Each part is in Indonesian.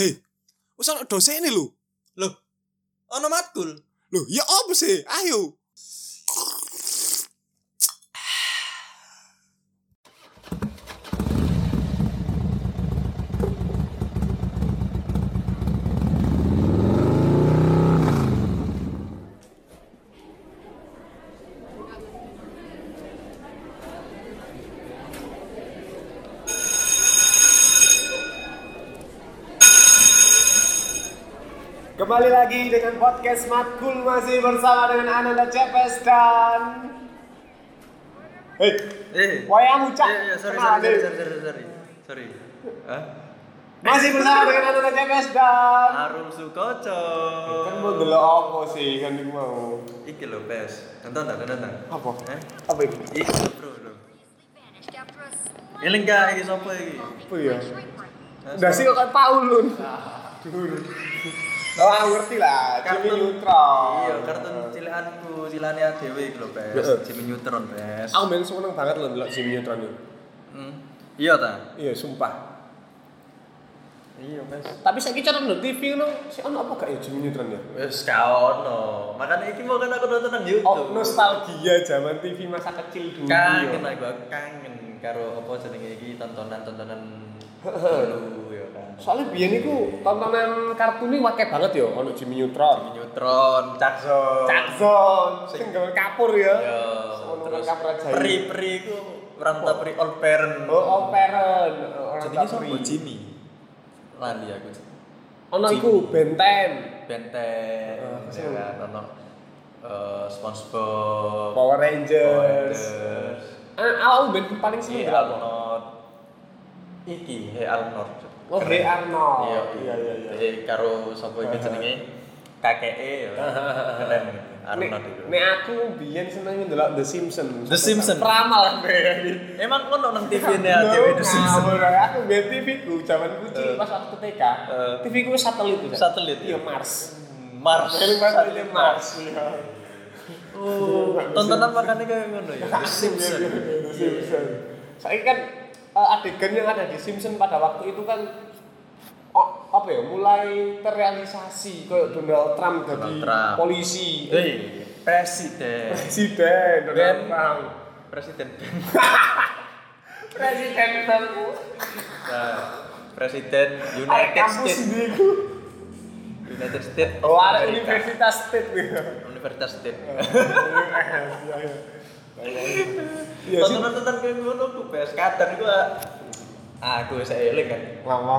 Hei, wis ana dosene lho. Loh, ono matkul. Lho, ya apa sih? Ayo. Lagi dengan podcast Matkul masih bersama dengan Ananda Cepes dan Hei, Eh. wayang ucap. Iya, iya, sorry, sorry, Dek. sorry, sorry, sorry, sorry. Hah? Masih bersama dengan Ananda Cepes dan Arum Sukoco. Kan mau delok apa sih kan iku mau. Iki lho, Pes. Nonton tak, nonton tak? Apa? Hah? Apa itu? Iki lho, bro, lho. Eling gak iki sapa iki? Ya? Hah, Udah sih kok kan Paulun. Dur. Oh, aku ngerti lah, Jimmy Neutron. Iya, kartun cilikanku, cilane dhewe iki lho, Pes. Heeh. Jimmy Neutron, Pes. Aku main seneng banget loh delok Jimmy Neutron itu. Hmm. Iya ta? Iya, sumpah. Iya, Pes. Tapi saiki cara nonton TV lo, si ono apa gak ya Jimmy Neutron ya? Wes gak ono. Makanya iki mau kan aku nonton nang YouTube. Oh, nostalgia zaman TV masa kecil dulu. kangen aku kangen karo apa jenenge iki tontonan-tontonan dulu ya kan. Soalnya biyen iku tontonan kartun ini wakil banget ya, ono Jimmy Neutron. Neutron, Cakson. Jackson, sing gawe kapur ya. Ya, Ono terus kapur ajaib. peri-peri iku ranta peri all parent. Oh, Peren, orang Jenenge sapa Jimmy? Lali aku. Ono Jimmy. iku Benten, Benten, ya kan ono eh, SpongeBob, Power Power Rangers. Rangers, Ah, aku ben paling seneng apa? Arnold, iki Hey Arnold. Oh, Hey Arnold. Iya, Iya, iya, iya. Eh, karo sapa iki jenenge? KKE ya. Keren Arnold itu. Nek aku biyen seneng ndelok The Simpsons. The Simpsons? Peramal aku. Emang kono nang TV ne TV The Simpsons. Aku biyen TV ku zaman ku cilik Eh. pas waktu TK. Eh. TV ku satelit bisa. Satelit, Iya iya. Mars. Mars. Satelit Mars. Iya. Oh, tontonan makanya kayak ngono ya. The Simpsons. The Simpsons. Saya kan eh, adegan yang ada di Simpsons pada waktu itu kan oh, apa ya mulai terrealisasi kayak Donald Trump jadi Donald Trump. polisi Hei, presiden. presiden Donald Ben. Trump Presiden. presiden Trump Nah, Presiden United States. United States oh ada. Universitas State Universitas State. Iya sih. Kayak ngono ku bes kadang gua aku wis eling kan. Lama.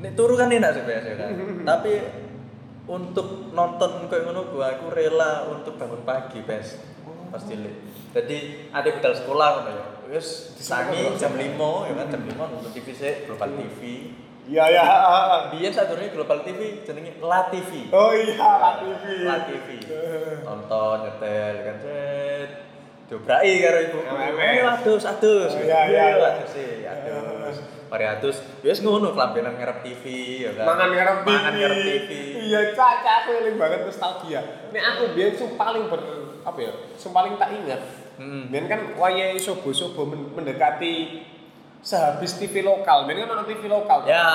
Nek turu kan enak sih biasa kan. Tapi untuk nonton kayak ngono gua aku rela untuk bangun pagi bes. Pas cilik. Jadi ada budal sekolah ngono ya. Wis disangi jam 5 ya kan jam 5 nonton TV sih Global TV. Iya ya. Biyen sadurunge Global TV jenenge La TV. Oh iya, La TV. La TV. Nonton nyetel kan set. Dobrai karo ibu. MMS. Adus, adus. Oh, iya, iya, iya. Adus sih, adus. Mari adus. Wis ngono kelambenan ngarep TV ya kan. Mangan ngarep TV. Mangan ngarep TV. Iya, caca aku eling banget nostalgia. Nek aku biyen sing paling ber apa ya? Sing paling tak ingat. Hmm. Biyen kan wayahe sobo-sobo men- mendekati sehabis TV lokal. Biyen kan ada TV lokal. Ya.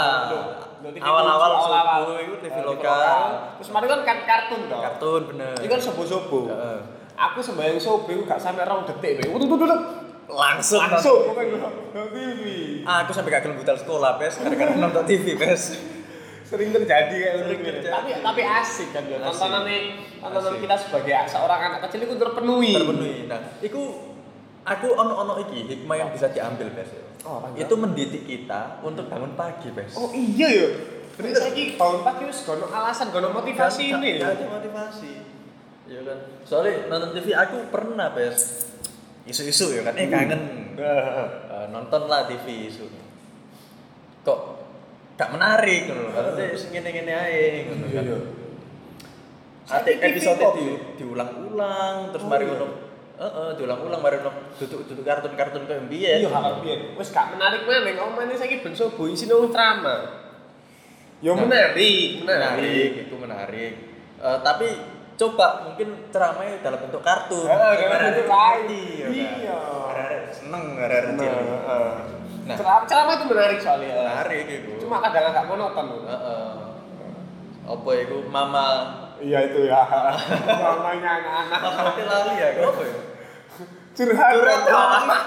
Awal-awal awal-awal. itu TV Eh, lokal. Terus kemarin kan kan kartun toh. Kartun bener. Ini kan sobo-sobo. Heeh. Aku sembahyang iku gak sampe rong detik. Wut wut wut, wut. Langsung Langsung pokoknya nonton TV. Ah, aku sampai gak gelem budal sekolah, Pes, gara-gara nonton TV, Pes. sering terjadi kayak Sering gitu. terjadi. Tapi tapi asik kan ya. Asik. Tontonan tontonan kita sebagai seorang anak kecil itu terpenuhi. Terpenuhi. Nah, iku aku ono-ono iki hikmah yang bisa diambil, Pes. Oh, apa ya? Itu mendidik kita untuk bangun pagi, Pes. Oh iya ya. Terus lagi bangun pagi wis gono alasan, gono motivasi ini. Ada motivasi. Iya kan. Soalnya nonton TV aku pernah, Pes. Isu-isu ya kan, eh kangen. Eh, nonton lah TV isu. Kok gak menarik ngono lho. Katanya sing ngene-ngene ae ngono kan. Iya. Ate Saiki TV episode di, diulang-ulang terus Oh, mari iya. ngono. Heeh, diulang-ulang mari ngono duduk-duduk kartun-kartun kayak mbiyen. Iya hal biyen. Wis gak menarik meneh omane saiki ben sobo isine drama. Ya Nah, menarik, menarik, itu menarik. Eh, tapi coba mungkin ceramahnya dalam bentuk kartun. Heeh, dalam bentuk lain. ya kan? Iya. Seneng, ada Nah, heeh. Nah. Ceramah ceramah itu menarik soalnya. Menarik itu. cuma kadang agak monoton. Heeh. Apa iku mama Iya itu ya. Namanya anak-anak. Tapi lali ya, apa ya? Curhat. Curhat dong.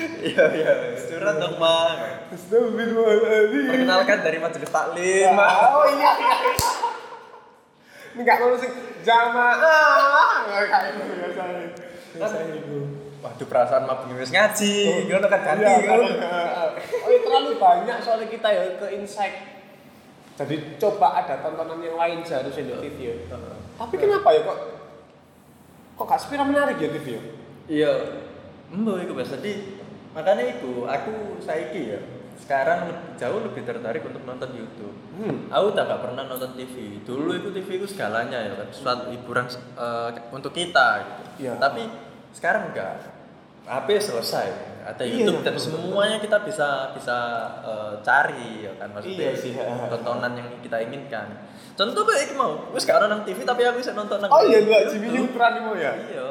Iya iya, curhat dong mang. Astagfirullahaladzim. Perkenalkan dari majelis taklim. Oh iya iya. Ini nggak mau sih jamaah. Nggak kayak itu biasanya. Biasanya itu. Waduh perasaan mabuk wis ngaji, ngono kan ganti Iya, kan. Oh, iya, terlalu banyak soalnya kita ya ke insight. Jadi coba ada tontonan yang lain seharusnya di TV ya. Tapi kenapa ya kok kok gak sepira menarik ya TV ya? Iya, mbak itu biasa di makanya itu aku saiki ya sekarang jauh lebih tertarik untuk nonton YouTube. Hmm. Aku tak gak pernah nonton TV. Dulu itu TV itu segalanya ya kan, suatu hiburan eh, untuk kita gitu. Iya. Tapi sekarang enggak. HP selesai, ada Iya, YouTube dan betul, semuanya kita bisa bisa eh, cari ya kan maksudnya Iya sih, ha. tontonan yang kita inginkan. Contoh kayak mau, wis gak nang TV tapi aku bisa nonton nang Oh iya. Jimmy Neutron ini mau ya? Iya.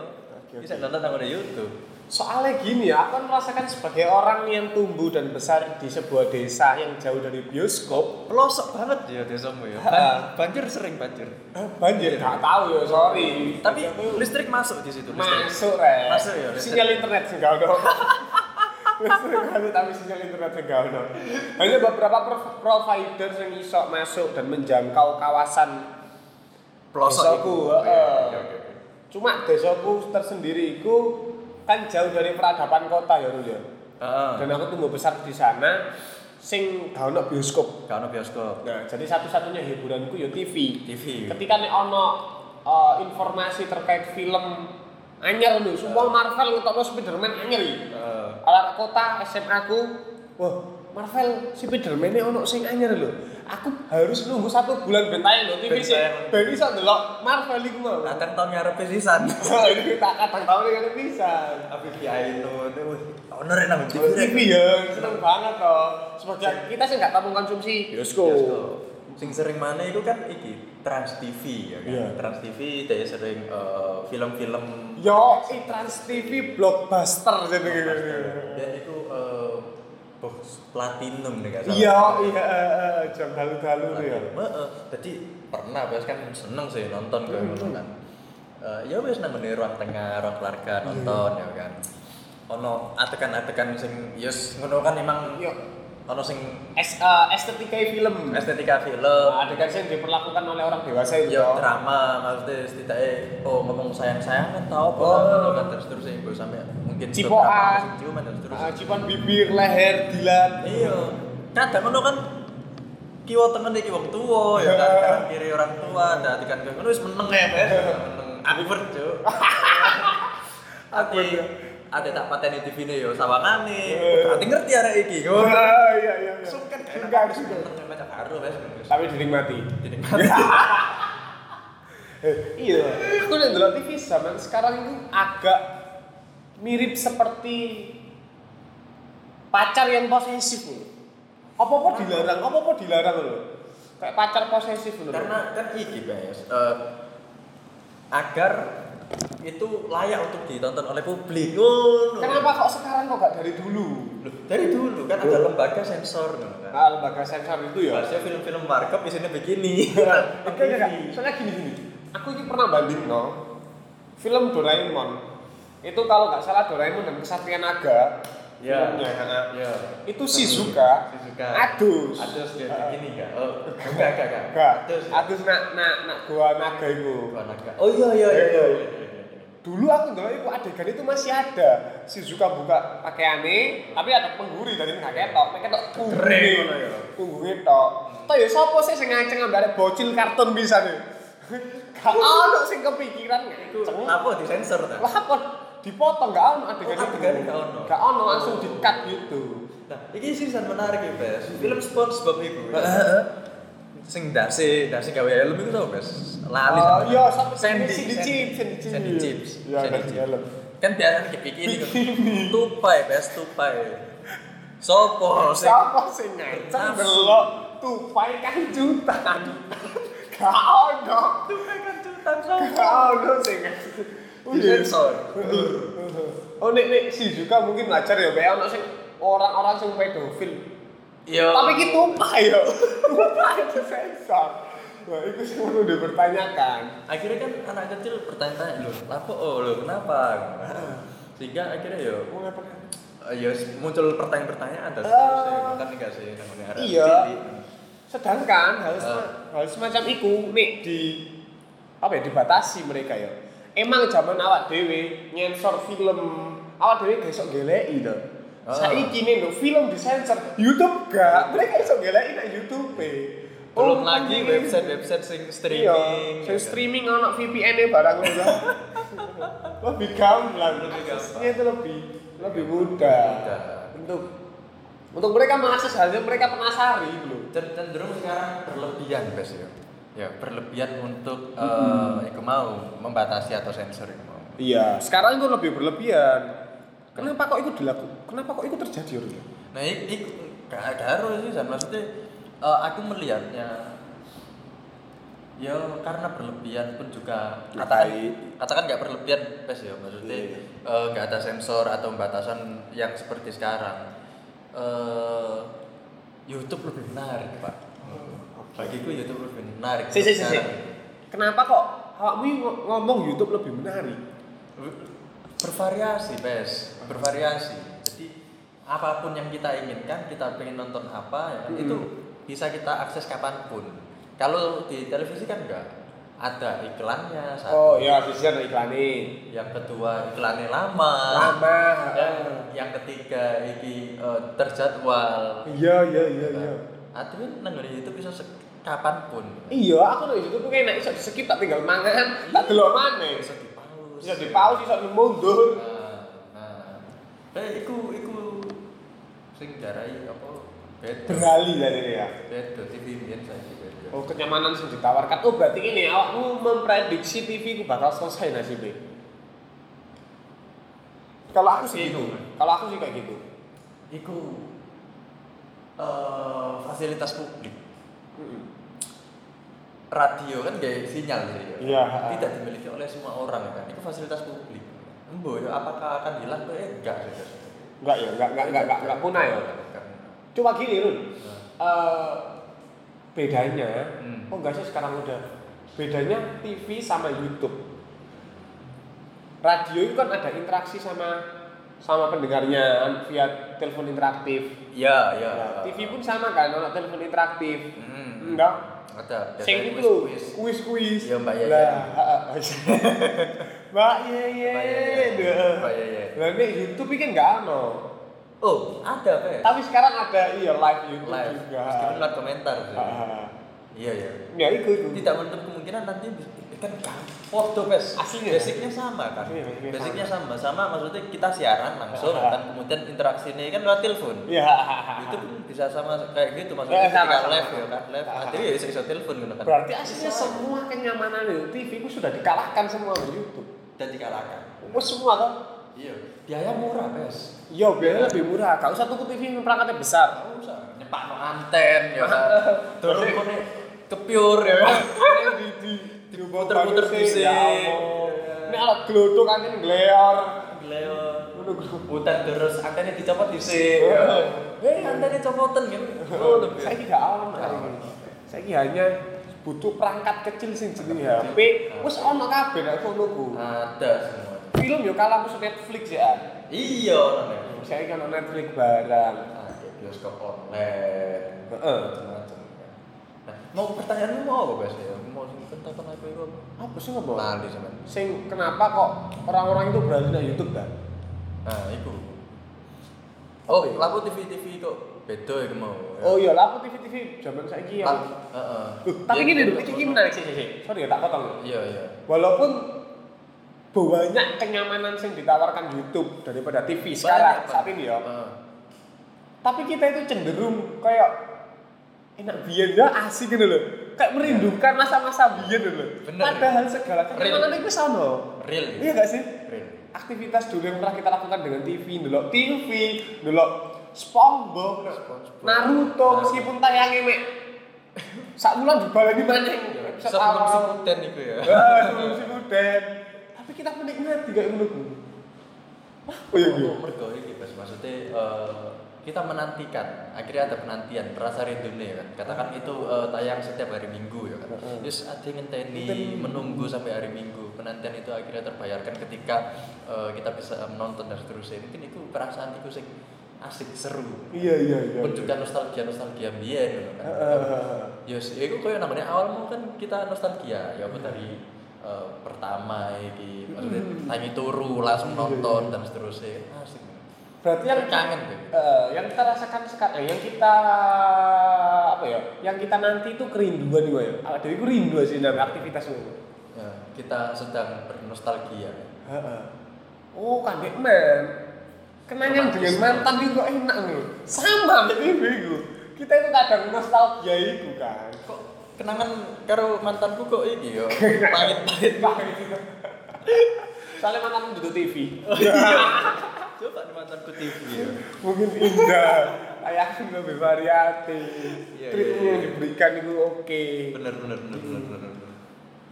Bisa oke. nonton nang YouTube. Soalnya gini ya, aku kan merasakan sebagai orang yang tumbuh dan besar di sebuah desa yang jauh dari bioskop, pelosok banget ya desamu ya. Ban- banjir sering banjir. eh, banjir nggak tahu ya, sorry. Tapi listrik masuk di situ. Listrik. masuk re. Masuk ya, listrik. Sinyal internet sih enggak ada. listrik masuk tapi sinyal internet sih enggak ada. Hanya beberapa pro- provider yang iso masuk dan menjangkau kawasan Pelosok desaku. itu. Oke, oke, oke. Cuma desaku tersendiri itu kan jauh dari peradaban kota ya Rul ya. Heeh. Dan aku tumbuh besar di sana sing gak ono bioskop. Gak ono bioskop. Nah, jadi satu-satunya hiburanku ya TV. TV. Ketika nih ono uh, informasi terkait film anyar lho, semua Marvel ngetokno Spiderman anyar iki. Heeh. Alat kota SMA ku, wah Marvel Spiderman ini ono sing anyar lho. Aku harus nunggu satu bulan bentayang lho TV Ben sih. Ben iso ndelok Marvel iku mau. Datang tahun ngarep pisan. Ini tak kadang tahu nih kan bisa. Tapi VI itu, itu owner nang TV. TV, ya, seneng banget toh. Sebagai kita sih nggak tamu konsumsi bioskop. Sing sering mana itu kan iki Trans TV ya kan. Iya. Trans TV dia sering eh, film-film Yo, i Trans TV blockbuster jadi gitu. dan itu box platinum nih gak salah. Iya, iya, eh, eh, jam dalu-dalu ya. Heeh. Jadi pernah wes kan seneng sih nonton kayak Hmm. ngono kan. Eh, ya wes nang ruang tengah, ruang keluarga nonton ya kan. Ono atekan-atekan sing yes ngono kan emang Yo, ono sing es, eh, estetika film. estetika film. Adegan yang diperlakukan oleh orang dewasa itu. Ya drama maksudnya setidaknya oh ngomong sayang-sayangan tau apa Oh. kan terus terus ibu sampai mungkin Cipokan. ciuman dan terus. Ah, cipan bibir, leher, dilat. Iya. Kadang ngono kan kiwa tengen iki wong tuwa ya kan kanan kiri orang tua ada kan ngono wis meneng ya. Meneng. Aku Cuk. Ati ate tak pateni TV-ne yo sawangane. Berarti ngerti arek iki. Ah, iya, iya, iya. Sungkan kan Sungkan, sungkan. Baca baru Bes. Tapi dinikmati. Jadi Eh, iya. Aku lihat dulu TV zaman sekarang itu agak mirip seperti pacar yang posesif loh. Apa-apa dilarang, apa-apa dilarang loh. Kayak pacar posesif loh. karena kan iki Bes. eh, agar itu layak untuk ditonton oleh publik. Ngono. Kenapa kok sekarang kok gak dari dulu? Loh, dari dulu kan ada lembaga sensor kan. Nah, lembaga sensor itu ya. Harusnya film-film warkop isinya begini. Oke, enggak. Soalnya gini gini. Aku ini pernah banding no. Film Doraemon. Itu kalau nggak salah Doraemon dan Kesatria Naga. Ya. Filmnya. Ya. Itu Shizuka. Shizuka. Adus. Adus dia begini enggak? Oh, enggak enggak enggak. Enggak. Adus. Adus nak nak nak gua naga itu. Bukan naga. Oh iya iya iya. iya, iya, iya. Dulu aku ndelok itu adegan itu masih ada. Shizuka buka pakaiane, tapi ada pengguri dari nggak ketok, Keren punggungnya. ngono ya. Punggungnya tok. Toh ya sapa sih sing ngaceng ambare bocil kartun bisa nih. Gak ono sing kepikiran Itu ngaceng. apa disensor ta? Lah apa dipotong gak ono adegan Oh, adegannya gak ono? Gak ono langsung di-cut gitu. Nah, ini sih sangat menarik ya, Bes. Film SpongeBob itu. Sing dasi, dasi gawe helm itu tau, Bes. Lali Oh, iya, sampai Sandy, Sandy Chips, Sandy Chips. Sandy Chips. Iya, Sandy Chips. helm. Kan biasanya dipikir kan. Tupai, Bes, tupai. Sopo sing Siapa sing Nafsu. delok tupai kanjutan. Gak ono. tupai kan jutan sopo. Gak ono sing. Disensor. Oh nek nek si juga mungkin belajar ya, kayak ono sing orang-orang sing pedofil. Iya. Tapi ki tumpah ya. Tumpah itu sensor. Nah, itu sih perlu dipertanyakan. akhirnya kan anak kecil bertanya-tanya loh lapo oh loh kenapa sehingga akhirnya ya Mau ngapa kan? ya muncul pertanyaan-pertanyaan dan seterusnya kan enggak sih namanya anak Iya. cilik. Sedangkan hal Ah. hal semacam itu nih di apa ya dibatasi mereka ya. Emang zaman awak dewe nyensor film awak dewe gak iso geleki to. Ah. Saiki nih no film disensor, YouTube gak, mereka iso geleki nang YouTube. Belum Oh, lagi ini. website-website sing streaming Iya, sing gitu. streaming ono VPN-e barang ngono. lebih gamblang, Lebih gampang. itu lebih lebih mudah. Mudah. Untuk untuk mereka mengakses hal yang mereka penasari gitu cenderung sekarang berlebihan bes ya ya berlebihan untuk eh iku mau membatasi atau sensor iku mau Iya, sekarang itu lebih berlebihan. Kenapa kok itu dilakukan? Kenapa kok itu terjadi Rul? nah ik- iku gak harus sih maksudnya eh, aku melihatnya ya karena berlebihan pun juga katakan katakan nggak berlebihan bes ya maksudnya Iya. eh, nggak ada sensor atau batasan yang seperti sekarang eh YouTube lebih menarik pak bagiku YouTube lebih menarik Si, si, si, si. sekarang. Kenapa kok awakmu ng- ngomong YouTube lebih menarik? bervariasi pes bervariasi jadi apa pun yang kita inginkan kita pengen nonton apa ya kan, itu bisa kita akses kapan pun kalau di televisi kan enggak ada iklannya satu Oh iya, di sini ada iklan nih. yang kedua iklannya lama Lama. dan yang ketiga ini eh, terjadwal Iya, iya, iya, iya. Aduh, nang ngene itu bisa kapan pun Iya, aku nih YouTube tuh enak iso di skip tak tinggal mangan, tak delok maneh. bisa dipaus Bisa di pause, bisa mundur. Nah, nah. Eh, iku iku sing darai apa? Beda. Beralih lah ini ya. Beda TV mbiyen saiki beda. Oh, kenyamanan yang ditawarkan. Oh, berarti ini awakmu memprediksi TV ku bakal selesai nasibnya. Kalau aku sih gitu. Kalau aku sih kayak gitu. Iku eh fasilitas publik. Radio kan gaya sinyal sih. ya. Iya. Tidak dimiliki oleh semua orang kan. Itu fasilitas publik. Embo ya apakah akan hilang? Eh enggak sih. Enggak ya, enggak enggak enggak enggak, enggak punah ya. Cuma gini, Run. Nah. Eh, bedanya, Hmm. oh enggak sih sekarang udah bedanya TV sama YouTube. Radio itu kan ada interaksi sama sama pendengarnya via telepon interaktif. Iya, iya. Nah, TV pun sama kan, ada telepon interaktif. Hmm. Enggak. Ada. Sing itu lho, kuis-kuis. Iya, Mbak Yaya. Lah. Mbak Yeye. Mbak Yaya. Duh. Mbak Yaya. Lah nek YouTube iki enggak ono. Oh, ada, Pe. Tapi sekarang ada iya live YouTube Live. juga. Meskipun lewat komentar. Iya, iya. Ya itu itu. Tidak menutup kemungkinan nanti kan kan foto pes Aslinya, basicnya sama kan Aslinya, basicnya basicnya sama sama maksudnya kita siaran langsung kan kemudian interaksi ini kan lewat telepon Iya. itu pun bisa sama kayak gitu Ya, maksudnya sama, ketika sama. live ya kan live nanti ya bisa bisa telepon gitu kan Berarti aslinya semua kenyamanan di TV itu sudah dikalahkan semua di YouTube. dan dikalahkan Oh semua kan? Iya biaya murah pes Iya, biayanya lebih murah. Gak usah tuku TV perangkatnya besar. Nggak usah nyepak no anten ya kan turun kone kepiur ya kan di di di Puter-puter sih, Allah. Ini alat kan ngeleor. Leo Ngono ku. hutan terus antennya dicopot di sini eh antennya oh lebih Saya tidak ono. Saya hanya butuh perangkat kecil sing jenenge HP. Wis ono kabeh nek ngono ku. ada Film yo kalah musuh Netflix ya. iya Saya kan Netflix barang. ada bioskop online Heeh. nah mau pertanyaanmu mau apa guys ya mau tentang apa itu apa sih ngomong? lali sama Sing kenapa kok orang-orang itu beralih ke YouTube kan? nah itu oh laku TV TV kok beda ya mau Oh iya, lah aku TV-TV zaman saiki ya. Lah, heeh. Tapi Iya, gini iya, lho, iki menarik sih, sih, sih. Sorry ya tak potong. iya iya Walaupun banyak kenyamanan yang ditawarkan YouTube daripada TV sekarang Banyak, saat ini ya. Heeh. Tapi kita itu cenderung kayak enak biyen ya asik gitu loh. Kayak merindukan masa-masa biyen gitu loh. Bener. Padahal segala kenyamanan itu sono. real Iya gak sih? real Aktivitas dulu yang pernah kita lakukan dengan TV, dulu TV, dulu SpongeBob, SpongeBob. Naruto meskipun tayangnya mek sak bulan dibaleni maneh episode sebelum sebutan itu ya Ah, sebelum sebutan. Tapi kita menikmati kayak ngono ku. Oh iya iya. Untuk mergo iki Bas, maksudnya eh, kita menantikan. Akhirnya ada penantian rasa rindunya ya kan? Katakan itu eh, tayang setiap hari minggu ya kan? Heeh. terus ada yang ngenteni menunggu sampai hari minggu. Penantian itu akhirnya terbayarkan ketika eh, kita bisa menonton dan seterusnya. Mungkin itu perasaan itu sing asik seru. Iya iya iya. menunjukkan nostalgia nostalgia biyen ngono kan? Heeh. Yes, ya itu kayak namanya awalmu kan kita nostalgia. Ya apa dari eh, pertama iki maksudnya tangi turu langsung nonton dan seterusnya asik Berarti yang kangen Eh, yang kita rasakan sekarang, yang kita apa ya? Yang kita nanti itu kerinduan gue ya. Ada itu rindu sih dari aktivitas gue. ya, kita sedang bernostalgia Heeh. Oh, kaget men. Kenangan dengan mantan itu kok enak nih. Sama nih itu. Kita itu kadang nostalgia itu kan. kok kenangan karo mantanku kok iki yo pahit-pahit Soalnya mantan duduk TV. coba di mantanku TV ya Mungkin indah. Ayah lebih variatif. Iya, Treatment iya, yang iya. diberikan itu oke. bener bener bener bener bener bener.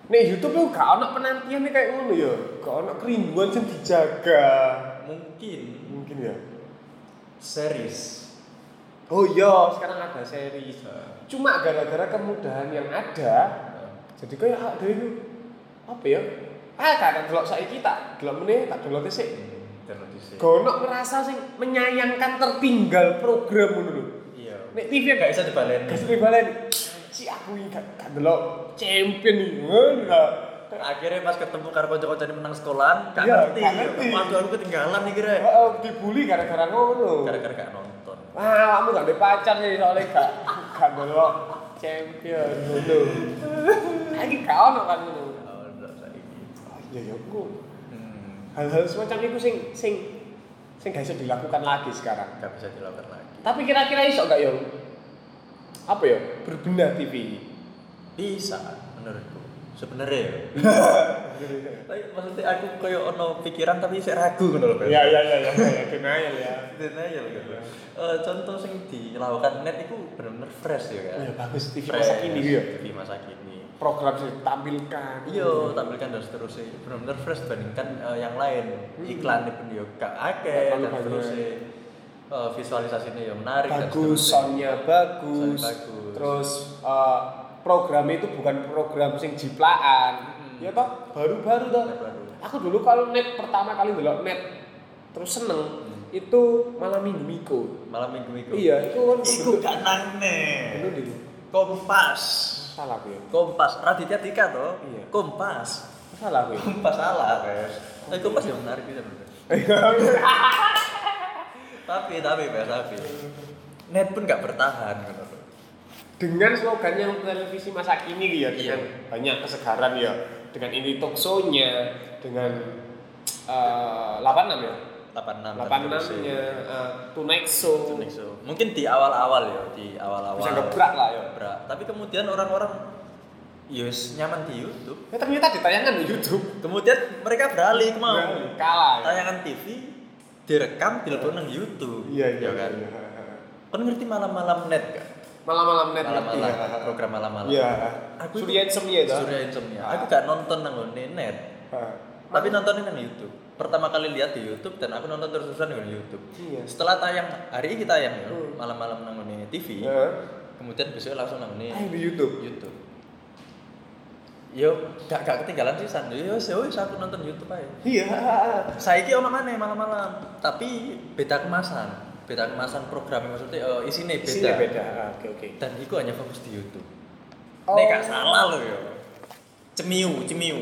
Nih YouTube itu gak ono penantian kayak ngono ya. Gak ono kerinduan yang dijaga. mungkin Mungkin ya. series Oh iya, sekarang ada series. Cuma gara-gara kemudahan yang ada, jadi kayak ada itu apa ya? Ah, kadang delok saiki tak delok meneh tak delok sini. Gono ngerasa sing menyayangkan tertinggal program ngono lho. iya Nek TV gak gak bisa dibalen Kasih balen. Si aku iki gak gak delok champion. Ngono lah. akhirnya pas ketemu karo kanca-kanca menang sekolahan gak Iya, ngerti gak ngerti. waduh aku ketinggalan nih kira Heeh, dibully gara-gara ngono. gara-gara gak nonton Wah, kamu gak ada pacar nih soalnya gak gak delok champion ngono. Lagi gak ono kan ngono. Oh, iya ya aku. Hmm, Hal-hal semacam itu sing sing sing gak bisa dilakukan lagi sekarang. gak bisa dilakukan lagi. Tapi kira-kira iso gak ya? Apa ya? Berbenah TV. Bisa, menurutku. Sebenarnya ya. Tapi maksudnya aku kayak ono pikiran tapi saya ragu kan loh. Iya iya iya iya iya denial ya. Denial gitu. Eh, contoh sing dilakukan net itu benar-benar fresh ya kan. Oh ya bagus TV Fresh, masa kini ya. TV masa kini. Program sih tampilkan. Iya, tampilkan dan seterusnya. Benar-benar fresh dibandingkan eh, yang lain. Iklan pun ya gak akeh dan seterusnya. Eh, visualisasinya ya menarik dan bagus, soundnya bagus, bagus. terus eh, program itu bukan program sing jiplaan, Hmm. Ya toh baru-baru toh. Baru. Aku dulu kalau net pertama kali delok net terus seneng Hmm. itu malam minggu Miko. Malam minggu minggu. Iya, itu kan Iku gak nih. Kompas. salah aku ya. Kompas, Raditya Dika toh? Iya. Kompas. Salah aku ya. Kompas salah, guys. Tapi Kompas yang menarik gitu. tapi tapi Bes, tapi net pun gak bertahan gitu. dengan slogan yang televisi masa kini gitu ya dengan Iya. banyak kesegaran ya dengan ini talk show-nya dengan eh 86 ya 86 86 nya Show Tonight Show. Mungkin di awal-awal ya, di awal-awal. bisa gebrak lah ya Gebrak. Tapi kemudian orang-orang Yus nyaman di YouTube. ya ternyata ditayangkan di YouTube Kemudian mereka beralih ke mau kalah ya tayangan TV direkam dilebok nang YouTube. iya iya Ya kan. iya. Kan ngerti malam-malam net kan? Malam-malam net Malam-malam iya. program malam-malam. iya Aku Surya Insomnia itu Surya Insomnia. Aku gak nonton nang net, tapi nontonnya nang YouTube. Pertama kali lihat di YouTube dan aku nonton terus-terusan di YouTube. Iya. Setelah tayang hari ini tayang ya, Hmm. malam-malam nang ngone TV. Heeh. Kemudian besok langsung nang ngone Ah, di YouTube YouTube. Yo, gak gak ketinggalan sih san. Yo, wis wis aku nonton YouTube aja. iya Saiki ono mana malam-malam, tapi beda kemasan. Beda kemasan program maksudnya eh, isinya beda. Isinya beda Ah, oke oke Dan itu hanya fokus di YouTube. Oh. Nek gak salah loh yo. Cemiu, cemiu.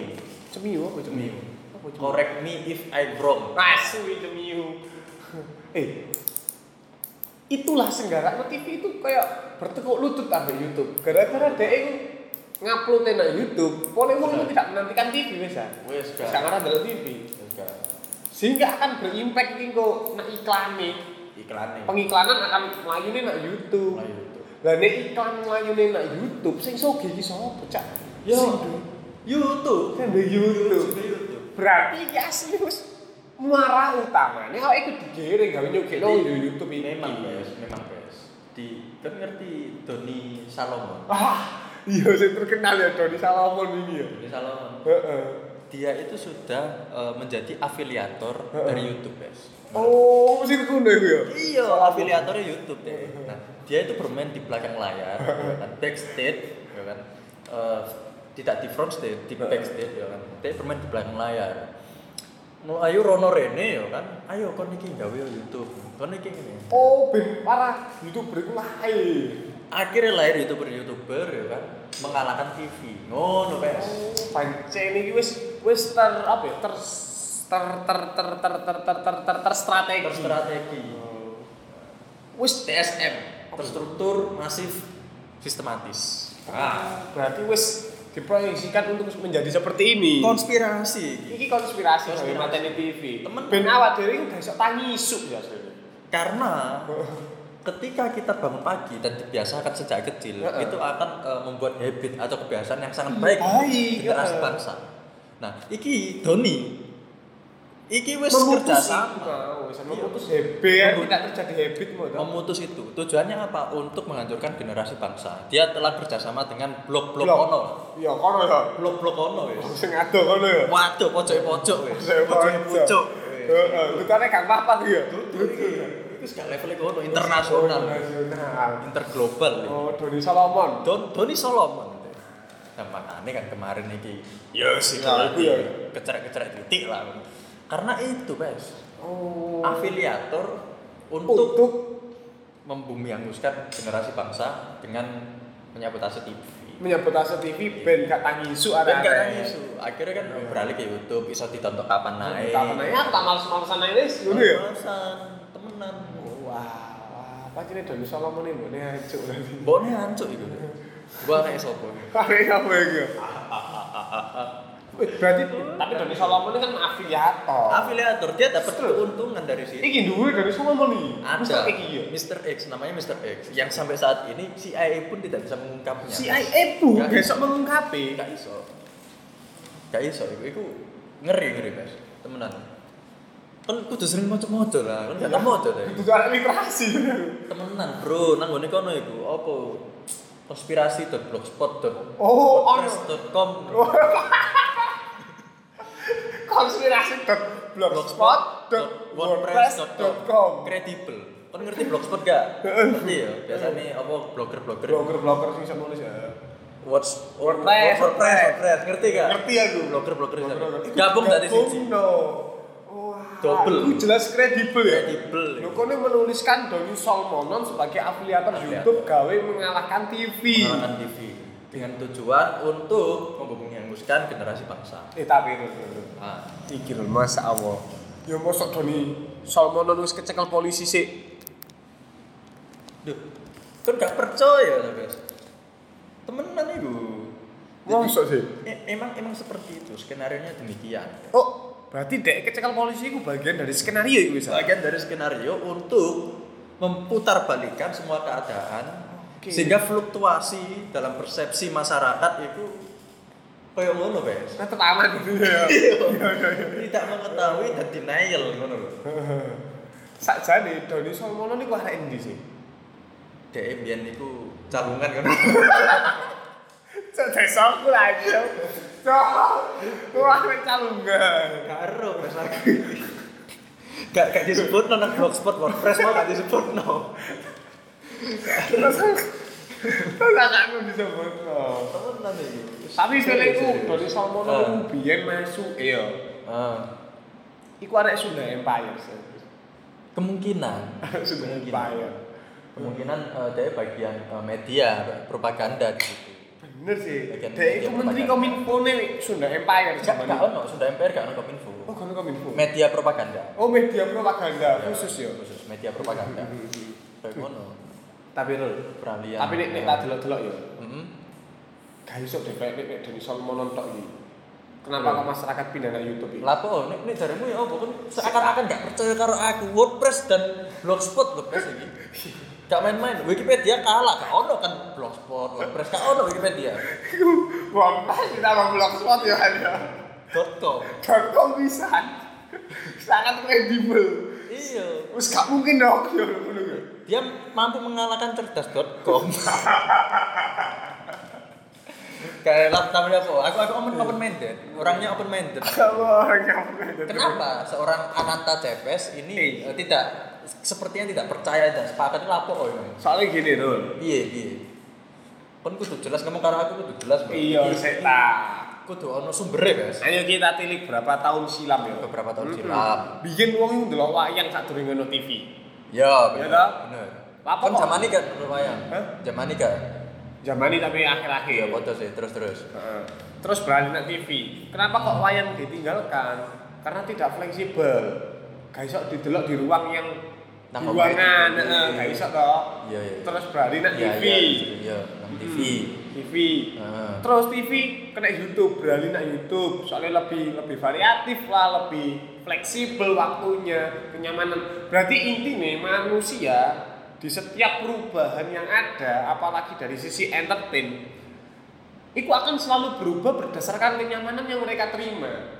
cemiu apa Cemiu. apa cemiu Correct me if I wrong. Asu cemiu eh itulah senggarak TV itu kayak bertekuk lutut sampai YouTube gara-gara dia itu ngupload nang YouTube boleh wong itu tidak menantikan TV bisa Wes bisa ngarah dalam TV sehingga akan berimpact kok nak iklan nih Iklannya. pengiklanan akan melayuni nak YouTube YouTube. lah nek iklan melayuni nak YouTube sing soge iki sapa cak Yo. YouTube. sing YouTube berarti iki asli wis muara utamanya kalau ikut digiring gawe di YouTube ini Memang guys, memang guys. Di kan ngerti Doni Salomon. ah iya sing terkenal ya Doni Salomon ini ya Doni Salomon. heeh Dia itu sudah eh, menjadi afiliator Heeh. dari YouTube guys. Oh, mesti kuno iku ya. Iya, afiliatornya YouTube deh. Nah, dia itu bermain di belakang layar, ya kan, backstage, ya kan. Eh, tidak di front stage, di backstage, ya kan. Dia bermain di belakang layar. Mau ayo Rono Rene ya kan, ayo kon iki gawe YouTube, kon iki ngene. Oh, ben parah YouTuber iku lahir. Akhirnya lahir youtuber youtuber ya kan, mengalahkan TV. Ngono pes. Pancen iki wis wis ter apa ya? Ter ter ter ter ter ter ter ter ter terstrategi. Berstrategi. Wis TSM, terstruktur, masif, sistematis. Ah, berarti wis diproyeksikan untuk menjadi seperti ini. konspirasi. Iki konspirasi Konspirasi. dari materi TV. Temen- ben awak dhewe gak iso tangi isuk ya. Karena ketika kita bangun pagi dan dibiasakan sejak kecil, Heeh. itu akan eh, membuat habit atau kebiasaan yang sangat baik Baik, generasi bangsa. Nah, iki Doni. Iki wis memutus kerja itu, sama. Wis memutus habit, Memut- tidak terjadi habit mau tau. Memutus itu. Tujuannya apa? Untuk menghancurkan generasi bangsa. Dia telah bekerjasama dengan blok-blok Blok. ono. Ya kono ya. Blok-blok ono wis. Sing ado kono ya. Waduh, pojok-pojok wis. Pojok-pojok. Heeh, tukane gak apa-apa ya. Itu gak levelnya kono internasional. Internasional. Interglobal. iki. Oh, Doni Solomon. Don Doni Solomon. Nah, makanya kan kemarin iki ya sih Ya, itu ya. kecerek-kecerek titik lah. Karena itu, Bes. Oh. Afiliator untuk, Untuk membumianguskan generasi bangsa dengan menyabotase TV. menyebut asa TV ben gak tangi isu Dan ada gak ada isu. Akhirnya kan beralih ke YouTube, bisa ditonton kapan naik. Kapan naik? Tak males-malesan naik wis. Ngono ya. Malesan, temenan. Wah, apa jenenge Doni Solomon ini mbone hancur. Mbokne hancur itu. Gua kayak sopo. Kare apa iki? Berarti tapi Doni Solomon ini kan afiliator. Afiliator dia dapat keuntungan dari situ. Iki duwe Doni Solomon iki. Ada iki ya. Mr. X namanya Mr. X yang sampai saat ini CIA pun tidak bisa mengungkapnya. CIA bu Gak besok mengungkapi. Gak iso. Gak iso iku iku ngeri ngeri Mas. Temenan. Kan kudu sering maca-maca lah, kan gak tau maca deh. Itu ada literasi. Temenan, Bro, nang ngene kono iku apa Oh, ono. konspirasi.blogspot.com Konspirasi.blogspot.wordpress.com kredibel. Kan ngerti blogspot gak? Ngerti ya, biasanya apa blogger-blogger Blogger-blogger sing iso nulis ya. What's WordPress, WordPress, WordPress, ngerti gak? Ngerti aku. Blogger-blogger itu. Blogger-blogger. Gabung dari siji. no. Wah, Double. Itu jelas kredibel ya. Kredibel. Lo kono menuliskan Doni Solmonon sebagai afiliator. YouTube gawe mengalahkan TV. Mengalahkan TV dengan tujuan untuk membungkuskan generasi bangsa. Eh tapi itu. Nah, Iki lho masa Allah. Ya mosok Doni Solmonon wis kecekel polisi sih. duh, kan gak percaya lah guys. Temenan itu. Mosok sih. emang emang seperti itu skenario nya demikian. Oh, berarti dek kecekel polisi itu bagian dari skenario itu bisa. Bagian dari skenario untuk memutarbalikkan semua keadaan Oke. sehingga fluktuasi dalam persepsi masyarakat itu kayak ngono guys. Nah, aman gitu ya. tidak mengetahui dan denial ngono lho. Sakjane Doni Solmonon iku arek endi sih? Dek biyen niku calungan kan. Cek desaku lagi. Cok. Wah, calungan. Karo wes aku. Gak gak disebut nang blogspot WordPress mah gak disebut no. Terus Aku disebut. Temenan iki. Tapi Solmonon Ah. iku biyen masuk iya. Ah, Iku arek Sunda Empire. kemungkinan Sunda Kemungkinan. Empire. kemungkinan eh, dia bagian eh, media propaganda gitu. Bener sih. Media iku menteri kominfo nih Sunda Empire Gak itu. ono Sunda MPR gak ono Kominfo. Oh, kan kominfo. Media propaganda. Oh, media propaganda khusus ya. Khusus media propaganda. Kayak ngono. Tapi Rul, Peralihan. tapi nek nek tak delok-delok ya. Heeh. Gak iso deh kayak nek Deni Solmonon tok iki. Kenapa kok masyarakat pindah ke YouTube iki? Lapo, nek nek jarimu ya apa kan seakan-akan gak percaya karo aku WordPress dan Blogspot WordPress iki. Gak main-main, Wikipedia kalah, gak ono kan Blogspot, WordPress, gak ono Wikipedia. Wah, kita mau blogspot ya ada. .com. .com bisa. Sangat kredibel. Iya. Wis gak mungkin dong ya ngono ya. Dia mampu mengalahkan cerdas.com. Kayak rela tapi apa? Aku aku open open minded. Orangnya open minded. Kenapa seorang Ananta Cepes ini Eh. eh, tidak sepertinya tidak percaya dan sepakat itu apa kok ini? Soalnya gini, Dul. Piye piye? Kon kudu jelas kamu karo aku kudu jelas. Iya, saya tak. Kudu ono sumbere, Guys. Ayo kita tilik berapa tahun silam ya. Beberapa tahun Mm-mm. silam. Bikin wong itu ndelok wayang sak durung ono TV. Ya, Iya bener. toh? Bener. Apa Kon kok? zaman ini kan lumayan. Hah? Zaman ini kan. Zaman ini tapi akhir-akhir. Iya, foto sih, terus terus. Heeh. Terus beralih ke TV. Kenapa kok wayang ditinggalkan? Karena tidak fleksibel. Gak iso didelok di ruang yang Nang di ruangan, heeh, gak iso toh. Iya, iya. Terus beralih ke Iya, TV. iya, Iya, TV. TV. Heeh. Terus TV kena YouTube, beralih ke YouTube. Soalnya lebih lebih variatif lah, lebih fleksibel waktunya, kenyamanan. Berarti intinya manusia di setiap perubahan yang ada, apalagi dari sisi entertain, itu akan selalu berubah berdasarkan kenyamanan yang mereka terima.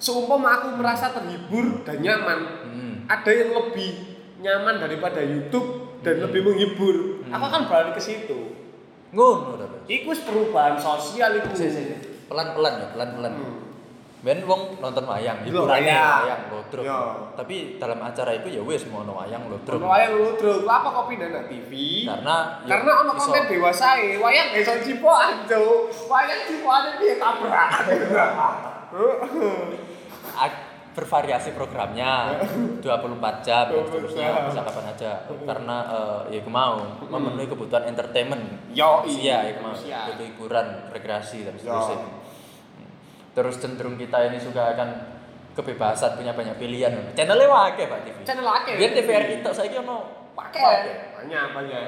Seumpama aku merasa terhibur dan nyaman, Hmm. ada yang lebih nyaman daripada YouTube dan Hmm. lebih menghibur. Hmm. Aku akan beralih ke situ. Ngono ta. Iku wis perubahan sosial si. Pelan-pelan ya, pelan-pelan. Hmm. Ben wong nonton wayang, Lho, hiburannya wayang. wayang lodrok. Iya. Tapi dalam acara itu ya wis mau wayang lodrok. Ono wayang ludruk, apa kok pindah nang TV? Karena ya Karena ono konten dewasa e, wayang iso cipokan, Cuk. Wayang cipokan piye tabrak. bervariasi programnya. 24 jam dan 24 seterusnya bisa kapan aja. Karena eh, ya aku mau memenuhi kebutuhan entertainment. Yo, iya ya aku mau manusia. butuh hiburan rekreasi dan Yo. seterusnya. Terus cenderung kita ini juga akan kebebasan punya banyak pilihan. Channelnya wae pak TV Channel akeh. biar TVRI tok saya ono Pakai. Banyak, banyak.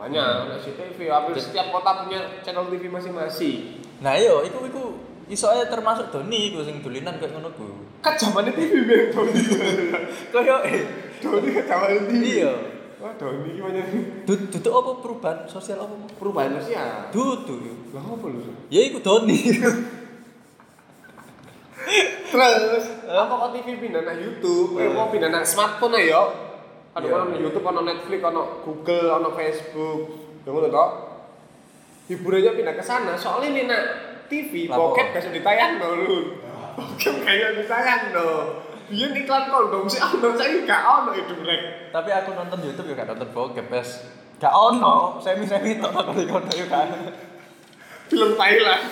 Banyak, ada si TV, hampir setiap kota punya channel TV masing-masing. nah iyo iku iku iso ae termasuk Doni iku sing dolinan kayak ngono ku Kan zamannya TV bang, Doni. koyo eh Doni kan zamannya TV. Iya. Wah, Doni gimana nih? du- duduk apa perubahan sosial apa Perubahan manusia. duduk Lah apa lu? ya iku Doni Terus, apa kok TV pindah na YouTube? Eh, kok pindah na smartphone ayo? Ada Iya. ono YouTube, ono Netflix, ono Google, ono Facebook, yang ngono toh. Hiburannya pindah ke sana. Soalnya ini nak TV, gak usah ditayang no Bokep kayak ditayang no. Dia iklan kondom sih, ono saya gak ono itu rek. tapi aku nonton YouTube juga gak nonton bokep bes gak ono semi semi tok aku di kono juga Film Thailand.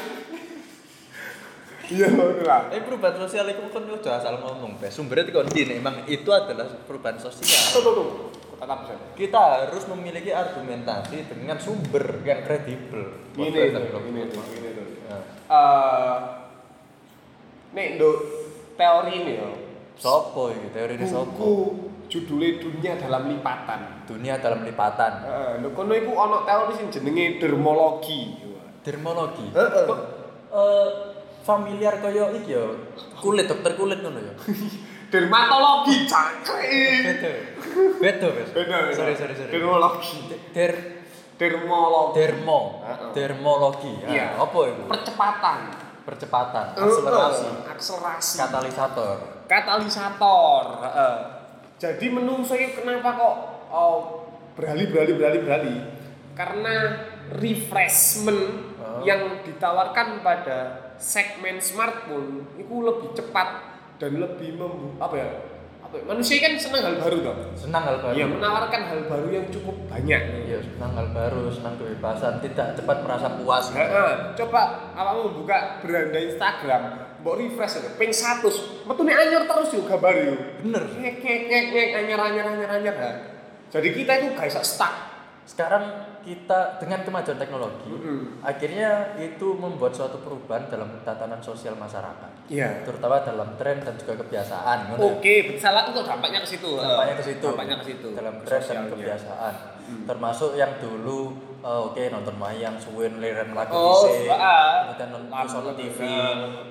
Iya, lah. tapi perubahan sosial itu kan udah asal ngomong bes sumbernya itu kondi emang itu adalah perubahan Tuh, sosial tuh, tuh. Bisa. kita harus memiliki argumentasi dengan sumber yang kredibel Gini Buat tuh, blog. gini tuh, gini tuh. Nah, Eh, nek nduk teori ini ya. sopo teori ini Buku sopo judulnya dunia dalam lipatan. dunia dalam lipatan Heeh, lho kono iku ana teori sing jenenge dermologi. dermologi Heeh. Kok, eh, familiar kaya iki ya kulit dokter kulit ngono ya Dermatologi cangkrik. beda beda sorry sorry sorry Dermologi. der Dermologi. dermo dermologi ya, apa itu Percepatan. Percepatan Heeh, akselerasi Akselerasi. katalisator Katalisator. Heeh. Jadi menungso iki kenapa kok oh, beralih beralih beralih beralih? Karena refreshment Oh. yang ditawarkan pada segmen smartphone itu lebih cepat dan lebih membu apa ya? Ya? Manusia kan senang hal baru toh. senang hal baru Iya, menawarkan hal baru yang cukup banyak. Iya, senang hal baru senang kebebasan tidak cepat merasa puas Heeh, coba kamu buka beranda Instagram, mbok refresh aja, ping 100, metune anyar terus yuk gambar yuk. bener Ngek ngek ngek anyar anyar anyar anyar. ha. Jadi kita itu bisa stuck. sekarang kita dengan kemajuan teknologi Mm-mm. akhirnya itu membuat suatu perubahan dalam tatanan sosial masyarakat Iya. terutama dalam tren dan juga kebiasaan ya. Oke, salah itu dampaknya ke situ. dampaknya ke situ Dampaknya ke situ. dalam tren dan kebiasaan termasuk yang dulu eh, oke nonton wayang suwen liren lagu Oh, ah. kemudian nonton TV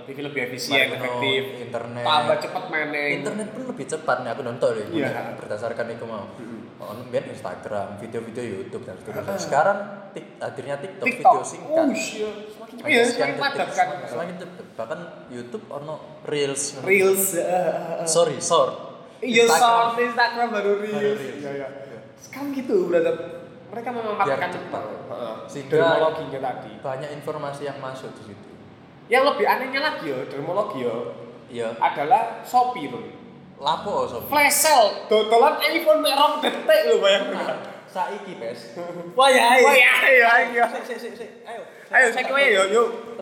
TV lebih efisien, efektif, internet. tambah cepat meneng. internet pun lebih cepat nih aku nonton ya Iya. berdasarkan itu mau oh, biar Instagram video-video YouTube dan seterusnya sekarang tik, hadirnya TikTok, TikTok. video singkat Oh, iya. Semakin iya, semakin padat kan. semakin, bahkan YouTube ono reels Reels. eh. sorry short Iya, Instagram. short Instagram baru Baru reels. reels. Iya, iya. Sekarang gitu, brother. mereka memanfaatkan cepat. Heeh. Sehingga- dermologinya tadi. banyak informasi yang masuk di situ Yang lebih anehnya lagi ya, dermologi ya, iya adalah Shopee tuh. Lapo sob Flash sale, dodolan iPhone mek rong detik lho bayangkan. saiki pes Wah ya, wah ya, ya, ya. Sik, sik, sik, sik. ayo Ayo saya kira ya, yuk.